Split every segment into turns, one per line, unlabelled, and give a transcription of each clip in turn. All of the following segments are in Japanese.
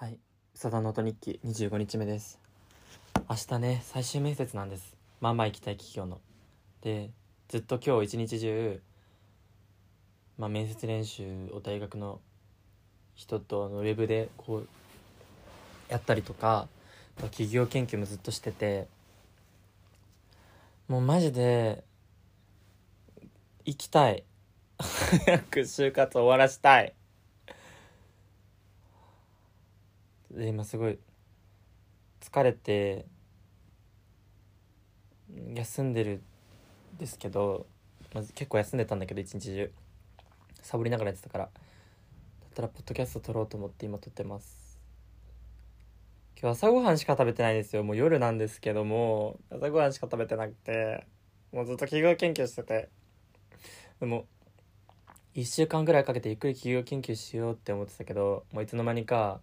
はい、佐田の音日記25日目です。明日ね、最終面接なんです。まあまあ行きたい企業の。で、ずっと今日一日中、まあ面接練習を大学の人とのウェブでこう、やったりとか、企業研究もずっとしてて、もうマジで、行きたい。早く就活終わらしたい。で今すごい疲れて休んでるんですけど、まず結構休んでたんだけど一日中。サボりながらやってたから。だったらポッドキャスト撮ろうと思って今撮ってます。今日朝ごはんしか食べてないですよ。もう夜なんですけども朝ごはんしか食べてなくてもうずっと企業研究してて。でも1週間ぐらいかけてゆっくり企業研究しようって思ってたけどもういつの間にか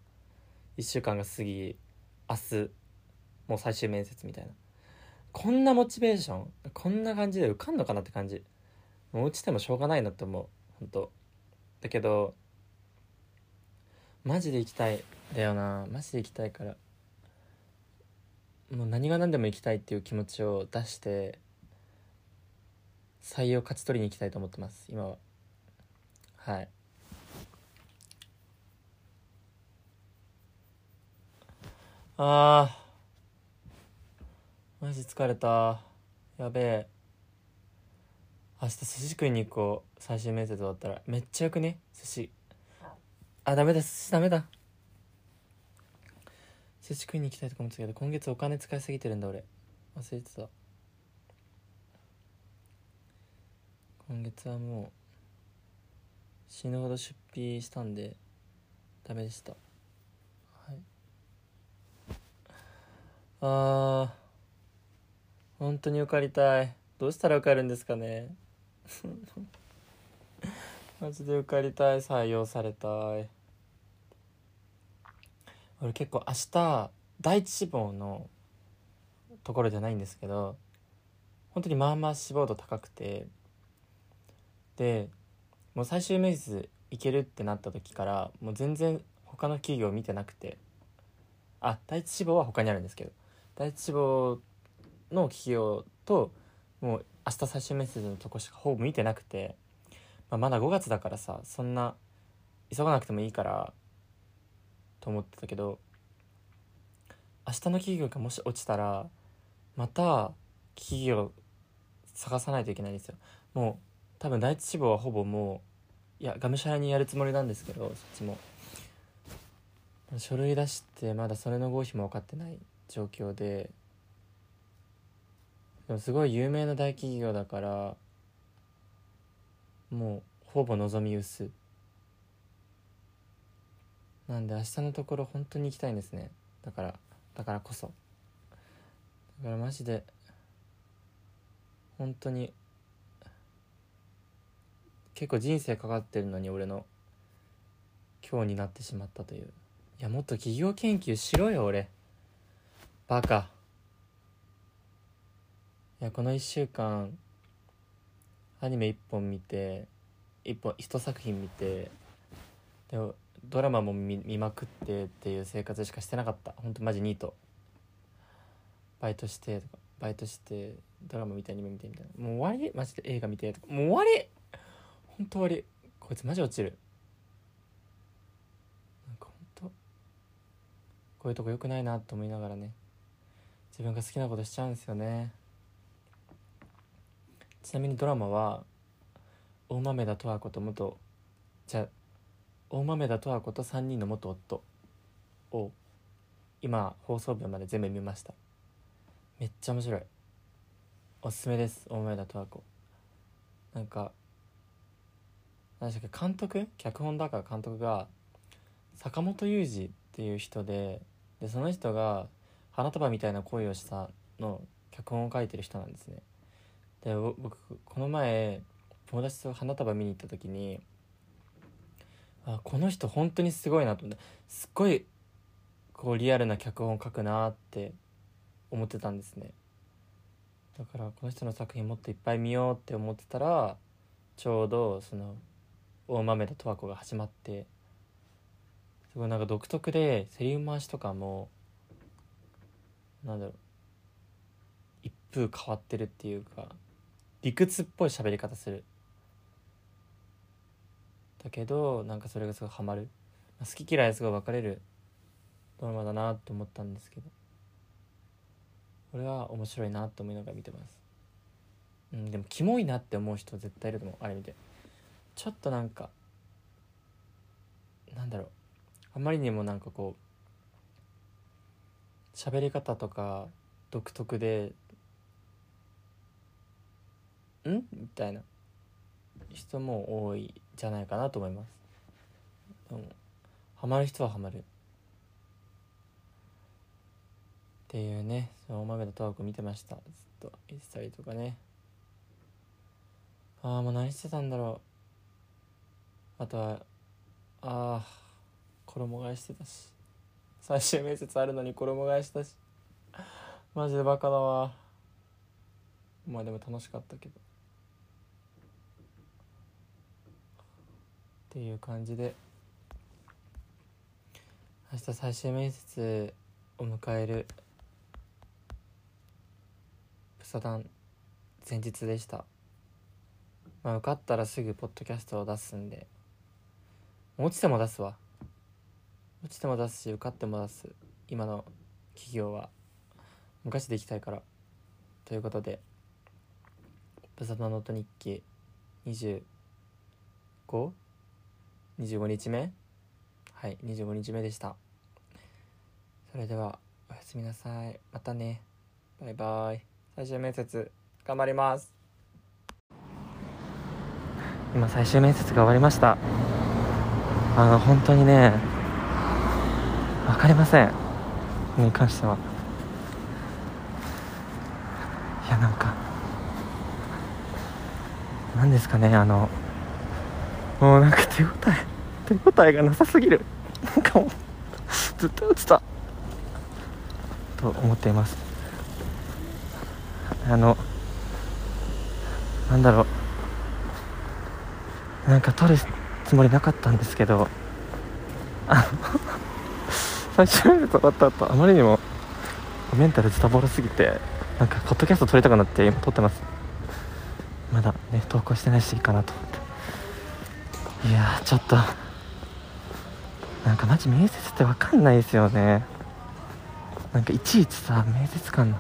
1週間が過ぎ明日もう最終面接みたいな。こんなモチベーションこんな感じで受かんのかなって感じ。もう落ちてもしょうがないなって思う本当だけどマジで行きたいだよな。マジで行きたいから。もう何が何でも行きたいっていう気持ちを出して採用勝ち取りに行きたいと思ってます今は。はい。あー。マジ疲れた。やべえ。明日寿司食いに行こう。最終面接終わったら。めっちゃよくね？寿司。あダメだ。寿司ダメだ。寿司食いに行きたいとか思ってたけど今月お金使いすぎてるんだ俺。忘れてた。今月はもう死ぬほど出費したんでダメでしたはいあー本当に受かりたい。どうしたら受かるんですかね。マジで受かりたい。採用されたい。俺結構明日第一志望のところじゃないんですけど本当にまあまあ志望度高くて。でもう最終面接行けるってなった時からもう全然他の企業見てなくて。あ第一志望は他にあるんですけど。第一志望の企業ともう明日最終面接のとこしかほぼ見てなくて、まあ、まだ5月だからさそんな急がなくてもいいからと思ってたけど明日の企業がもし落ちたらまた企業探さないといけないんですよ。もう多分第一志望はほぼもういやがむしゃらにやるつもりなんですけどそっちも。書類出してまだそれの合否も分かってない。状況ででもすごい有名な大企業だからもうほぼ望み薄。なんで明日のところ本当に行きたいんですね。だからだからこそ。だからマジで本当に結構人生かかってるのに俺の今日になってしまったという。いやもっと企業研究しろよ俺。バカ。いやこの1週間アニメ1本見て1本1作品見てでドラマも見見まくってっていう生活しかしてなかった。ほんとマジニート。バイトしてとかバイトしてドラマ見てアニメ見てみたいな。もう終わり？マジで映画見てとか。もう終わり？ほんと終わり。こいつマジ落ちる。なんかほんとこういうとこ良くないなと思いながらね。自分が好きなことしちゃうんですよね。ちなみにドラマは大豆田十和子と元じゃ大豆田十和子と3人の元夫を今放送分まで全部見ました。めっちゃ面白い。おすすめです大豆田十和子。なんか何でしたっけ監督？脚本だから監督が坂本雄二っていう人ででその人が「花束みたいな恋をした」の脚本を書いてる人なんですね。で僕この前友達と花束見に行った時にあこの人本当にすごいなと思ってすっごいこうリアルな脚本を書くなって思ってたんですね。だからこの人の作品もっといっぱい見ようって思ってたらちょうどその大豆田十和子が始まってすごいなんか独特でセリフ回しとかもなんだろう。一風変わってるっていうか理屈っぽい喋り方する。だけどなんかそれがすごいハマる。好き嫌いすごい分かれる。ドラマだなって思ったんですけど。俺は面白いなと思いながら見てます。うんでもキモいなって思う人絶対いると思う。あれ見て。ちょっとなんかなんだろう。あまりにもなんかこう喋り方とか独特でん？みたいな。人も多いじゃないかなと思います。でもハマる人はハマる。っていうねそのお豆のトーク見てました。ずっとインスタリとかね。ああもう何してたんだろう。あとはああ衣替えしてたし。最終面接あるのに衣替えしたし。マジでバカだわ。まあでも楽しかったけど。っていう感じで。明日最終面接を迎える。プサダン。前日でした。まあ受かったらすぐポッドキャストを出すんで。落ちても出すわ。落ちても出すし受かっても出す今の企業は昔でいきたいから。ということでプサダノート日記 25?25 25日目？はい25日目でした。それではおやすみなさい。またね。バイバイ。最終面接頑張ります。今最終面接が終わりました。あの本当にね分かりません。に関しては。いやなんかなんですかねあのもうなんか手応え手応えがなさすぎる。なんかもうずっと打ってたと思っています。あのなんだろう。なんか取るつもりなかったんですけどあの最終面接終わった後あまりにもメンタルズタボロすぎてなんかポッドキャスト撮りたくなって今撮ってます。まだね投稿してないしいいかなと思って。いやちょっとなんかマジ面接って分かんないですよね。なんかいちいちさ面接官の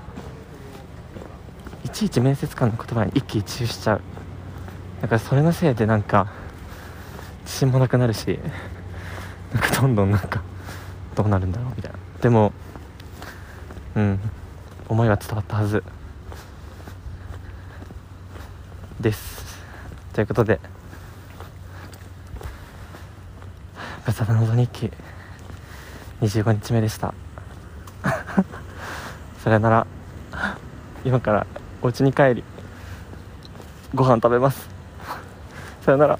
いちいち面接官の言葉に一喜一憂しちゃう。だからそれのせいでなんか自信もなくなるしなんかどんどんなんかどうなるんだろうみたいな。でもうん。思いは伝わったはず。です。ということで「ブサダのぞ日記」25日目でした。それなら今からお家に帰りご飯食べます。さよなら